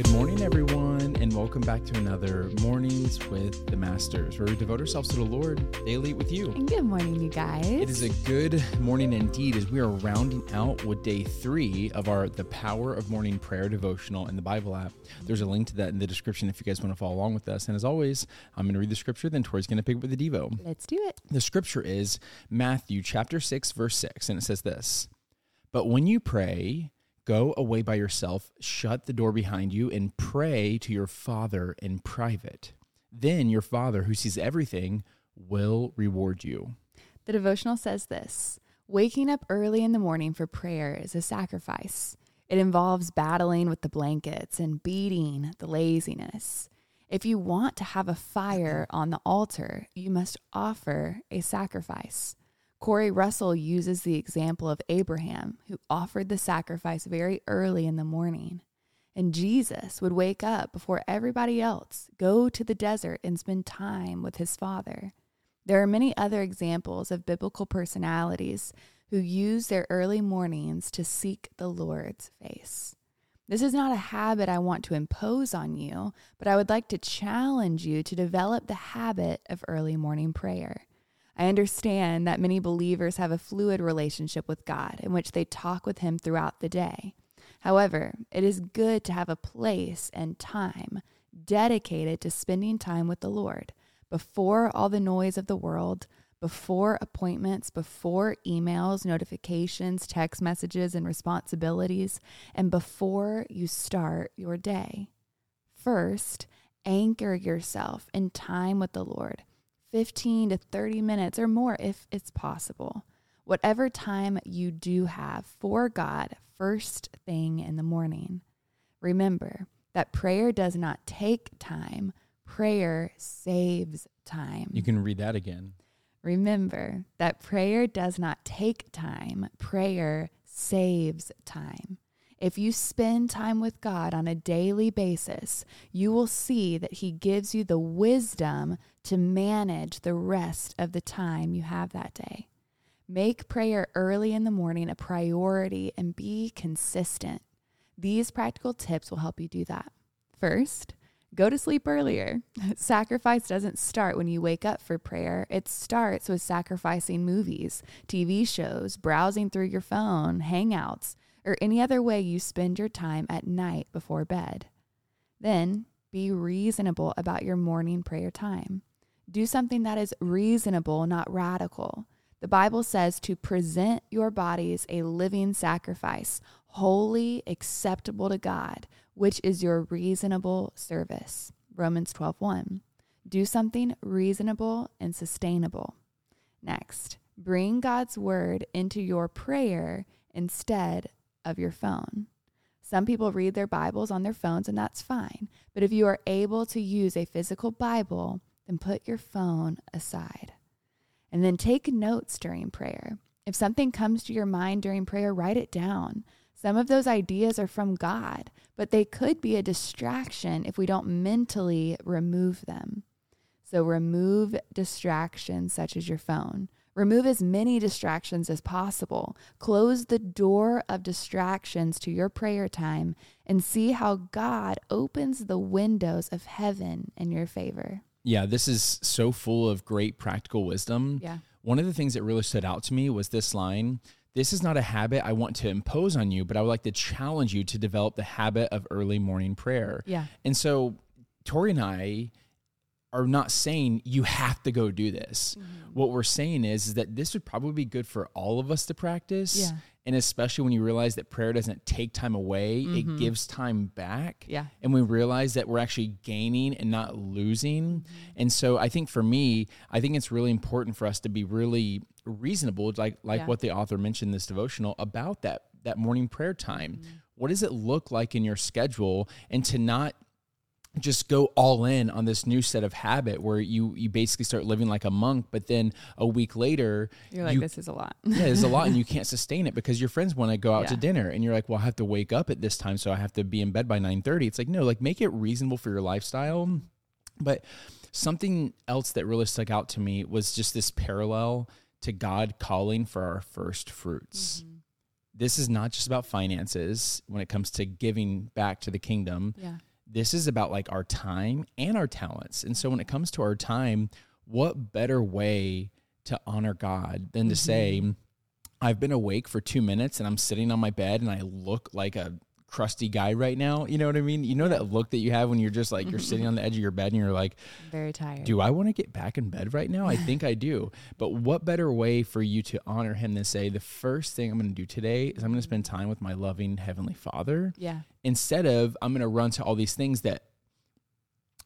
Good morning, everyone, and welcome back to another Mornings with the Masters, where we devote ourselves to the Lord daily with you. And good morning, you guys. It is a good morning indeed as we are rounding out with day three of our The Power of Morning Prayer devotional in the Bible app. There's a link to that in the description if you guys want to follow along with us. And as always, I'm going to read the scripture, then Tori's going to pick up with the Devo. Let's do it. The scripture is Matthew chapter 6, verse 6, and it says this But when you pray, Go away by yourself, shut the door behind you, and pray to your Father in private. Then your Father, who sees everything, will reward you. The devotional says this Waking up early in the morning for prayer is a sacrifice. It involves battling with the blankets and beating the laziness. If you want to have a fire on the altar, you must offer a sacrifice. Corey Russell uses the example of Abraham, who offered the sacrifice very early in the morning. And Jesus would wake up before everybody else, go to the desert, and spend time with his Father. There are many other examples of biblical personalities who use their early mornings to seek the Lord's face. This is not a habit I want to impose on you, but I would like to challenge you to develop the habit of early morning prayer. I understand that many believers have a fluid relationship with God in which they talk with Him throughout the day. However, it is good to have a place and time dedicated to spending time with the Lord before all the noise of the world, before appointments, before emails, notifications, text messages, and responsibilities, and before you start your day. First, anchor yourself in time with the Lord 15 to 30 minutes or more if it's possible. Whatever time you do have for God first thing in the morning. Remember that prayer does not take time, prayer saves time. You can read that again. Remember that prayer does not take time, prayer saves time. If you spend time with God on a daily basis, you will see that He gives you the wisdom to manage the rest of the time you have that day. Make prayer early in the morning a priority and be consistent. These practical tips will help you do that. First, go to sleep earlier. Sacrifice doesn't start when you wake up for prayer. It starts with sacrificing movies, TV shows, browsing through your phone, hangouts, or any other way you spend your time at night before bed. Then be reasonable about your morning prayer time. Do something that is reasonable, not radical. The Bible says to present your bodies a living sacrifice, holy, acceptable to God, which is your reasonable service. Romans 12:1. Do something reasonable and sustainable. Next, bring God's word into your prayer instead of your phone. Some people read their Bibles on their phones, and that's fine. But if you are able to use a physical Bible, then put your phone aside. And then take notes during prayer. If something comes to your mind during prayer, write it down. Some of those ideas are from God, but they could be a distraction if we don't mentally remove them. So remove distractions such as your phone. Remove as many distractions as possible. Close the door of distractions to your prayer time and see how God opens the windows of heaven in your favor. Yeah, this is so full of great practical wisdom. Yeah. One of the things that really stood out to me was this line This is not a habit I want to impose on you, but I would like to challenge you to develop the habit of early morning prayer. Yeah. And so, Tori and I are not saying you have to go do this. Mm-hmm. What we're saying is, is that this would probably be good for all of us to practice. Yeah. And especially when you realize that prayer doesn't take time away, mm-hmm. it gives time back. Yeah. And we realize that we're actually gaining and not losing. Mm-hmm. And so I think for me, I think it's really important for us to be really reasonable, like like yeah. what the author mentioned this devotional about that that morning prayer time. Mm-hmm. What does it look like in your schedule? And to not just go all in on this new set of habit where you you basically start living like a monk but then a week later you're like you, this is a lot. Yeah it's a lot and you can't sustain it because your friends want to go out yeah. to dinner and you're like well i have to wake up at this time so i have to be in bed by 9.30 it's like no like make it reasonable for your lifestyle. But something else that really stuck out to me was just this parallel to god calling for our first fruits. Mm-hmm. this is not just about finances when it comes to giving back to the kingdom. Yeah this is about like our time and our talents. And so when it comes to our time, what better way to honor God than to say, mm-hmm. I've been awake for two minutes and I'm sitting on my bed and I look like a crusty guy right now. You know what I mean? You know that look that you have when you're just like you're sitting on the edge of your bed and you're like very tired. Do I want to get back in bed right now? I think I do. But what better way for you to honor him than say the first thing I'm going to do today is I'm going to spend time with my loving heavenly Father. Yeah. Instead of I'm going to run to all these things that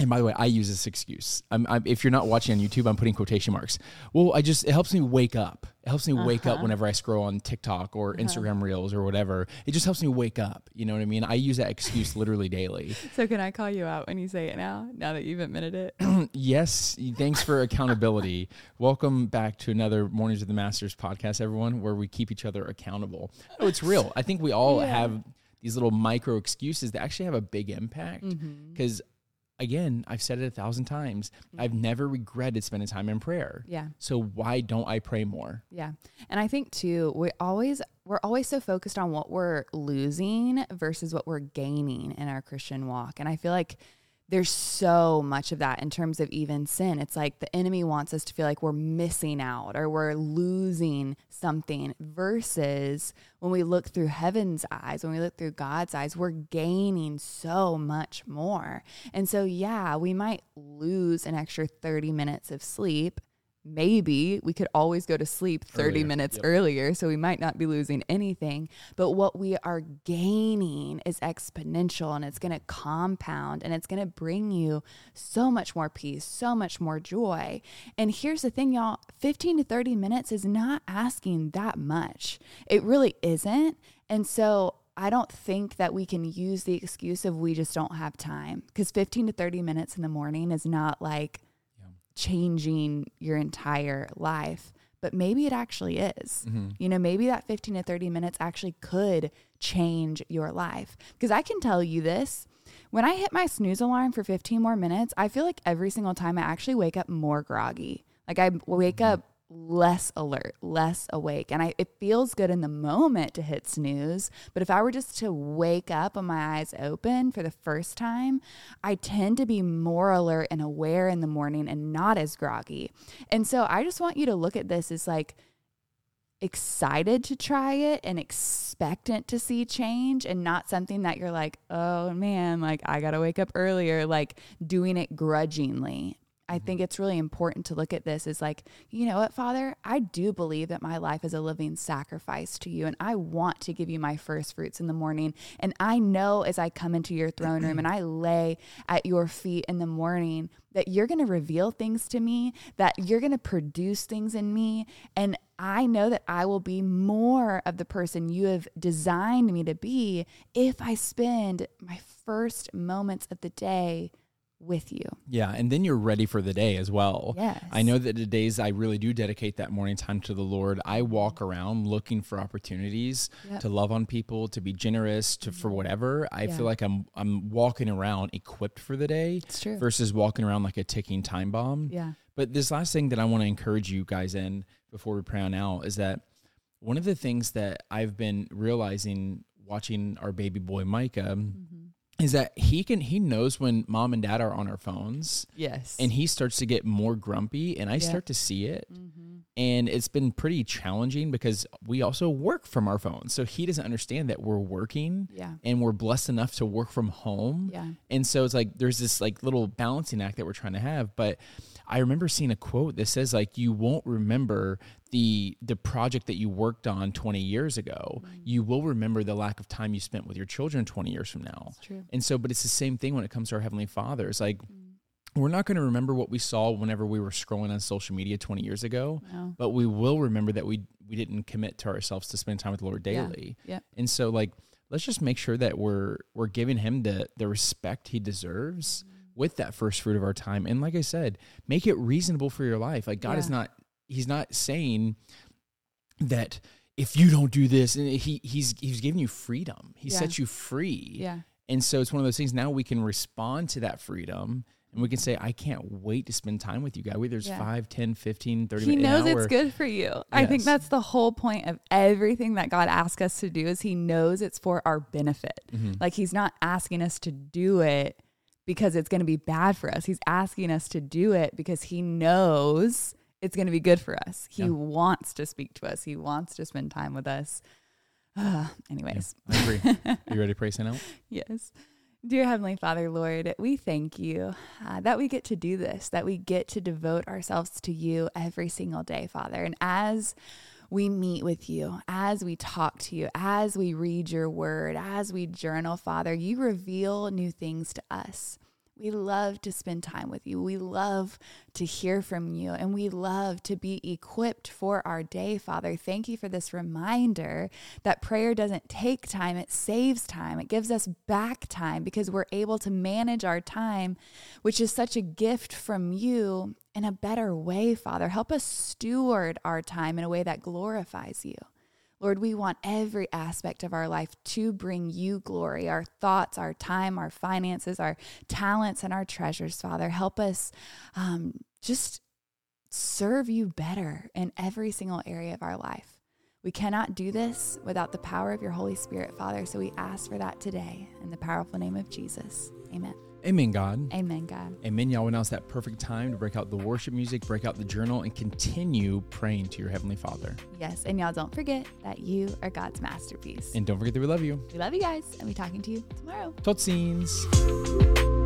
and by the way, I use this excuse. I'm, I'm, if you're not watching on YouTube, I'm putting quotation marks. Well, I just it helps me wake up. It helps me uh-huh. wake up uh-huh. whenever I scroll on TikTok or uh-huh. Instagram Reels or whatever. It just helps me wake up. You know what I mean? I use that excuse literally daily. So can I call you out when you say it now? Now that you've admitted it. yes. Thanks for accountability. Welcome back to another Mornings of the Masters podcast, everyone, where we keep each other accountable. Oh, it's real. I think we all yeah. have these little micro excuses that actually have a big impact because. Mm-hmm again, I've said it a thousand times. Mm-hmm. I've never regretted spending time in prayer. Yeah. So why don't I pray more? Yeah. And I think too, we always we're always so focused on what we're losing versus what we're gaining in our Christian walk. And I feel like there's so much of that in terms of even sin. It's like the enemy wants us to feel like we're missing out or we're losing something, versus when we look through heaven's eyes, when we look through God's eyes, we're gaining so much more. And so, yeah, we might lose an extra 30 minutes of sleep maybe we could always go to sleep 30 earlier. minutes yep. earlier so we might not be losing anything but what we are gaining is exponential and it's going to compound and it's going to bring you so much more peace so much more joy and here's the thing y'all 15 to 30 minutes is not asking that much it really isn't and so I don't think that we can use the excuse of we just don't have time because 15 to 30 minutes in the morning is not like changing your entire life but maybe it actually is. Mm-hmm. You know, maybe that 15 to 30 minutes actually could change your life. Because I can tell you this when I hit my snooze alarm for 15 more minutes, I feel like every single time I actually wake up more groggy. Like I wake mm-hmm. up less alert, less awake. And I it feels good in the moment to hit snooze, but if I were just to wake up with my eyes open for the first time, I tend to be more alert and aware in the morning and not as groggy. And so I just want you to look at this as like excited to try it and expectant to see change and not something that you're like, "Oh man, like I got to wake up earlier," like doing it grudgingly. I think it's really important to look at this as like, you know what, Father, I do believe that my life is a living sacrifice to you, and I want to give you my first fruits in the morning. And I know as I come into your throne room and I lay at your feet in the morning that you're going to reveal things to me, that you're going to produce things in me. And I know that I will be more of the person you have designed me to be if I spend my first moments of the day with you. Yeah, and then you're ready for the day as well. Yes. I know that the days I really do dedicate that morning time to the Lord, I walk around looking for opportunities yep. to love on people, to be generous, to for whatever. I yeah. feel like I'm I'm walking around equipped for the day it's true. versus walking around like a ticking time bomb. Yeah. But this last thing that I want to encourage you guys in before we pray on out is that one of the things that I've been realizing watching our baby boy Micah mm-hmm is that he can he knows when mom and dad are on our phones yes. and he starts to get more grumpy and i yeah. start to see it. Mm-hmm. and it's been pretty challenging because we also work from our phones. So he doesn't understand that we're working yeah. and we're blessed enough to work from home. Yeah. And so it's like there's this like little balancing act that we're trying to have. But I remember seeing a quote that says like you won't remember the the project that you worked on 20 years ago. Mm-hmm. You will remember the lack of time you spent with your children 20 years from now. And so but it's the same thing when it comes to our heavenly Father. It's like mm-hmm. we're not going to remember what we saw whenever we were scrolling on social media 20 years ago, no. but we will remember that we we didn't commit to ourselves to spend time with the Lord daily. Yeah. yeah. And so like let's just make sure that we're we're giving him the the respect he deserves. Mm-hmm with that first fruit of our time. And like I said, make it reasonable for your life. Like God yeah. is not, He's not saying that if you don't do this, and He He's He's giving you freedom. He yeah. sets you free. Yeah. And so it's one of those things. Now we can respond to that freedom. And we can say, I can't wait to spend time with you, guys. Whether it's yeah. 5, 10, 15, 30 he minutes. He knows it's good for you. Yes. I think that's the whole point of everything that God asks us to do is he knows it's for our benefit. Mm-hmm. Like he's not asking us to do it because it's going to be bad for us. He's asking us to do it because he knows it's going to be good for us. He yeah. wants to speak to us. He wants to spend time with us. Uh, anyways, yeah, I agree. Are you ready to pray, Santa? yes. Dear Heavenly Father, Lord, we thank you uh, that we get to do this, that we get to devote ourselves to you every single day, Father. And as we meet with you, as we talk to you, as we read your word, as we journal, Father, you reveal new things to us. We love to spend time with you. We love to hear from you and we love to be equipped for our day, Father. Thank you for this reminder that prayer doesn't take time, it saves time. It gives us back time because we're able to manage our time, which is such a gift from you in a better way, Father. Help us steward our time in a way that glorifies you. Lord, we want every aspect of our life to bring you glory our thoughts, our time, our finances, our talents, and our treasures, Father. Help us um, just serve you better in every single area of our life. We cannot do this without the power of your Holy Spirit, Father. So we ask for that today in the powerful name of Jesus. Amen. Amen, God. Amen, God. Amen, y'all. Now that perfect time to break out the worship music, break out the journal, and continue praying to your Heavenly Father. Yes. And y'all don't forget that you are God's masterpiece. And don't forget that we love you. We love you guys, and we're talking to you tomorrow. Tot ziens.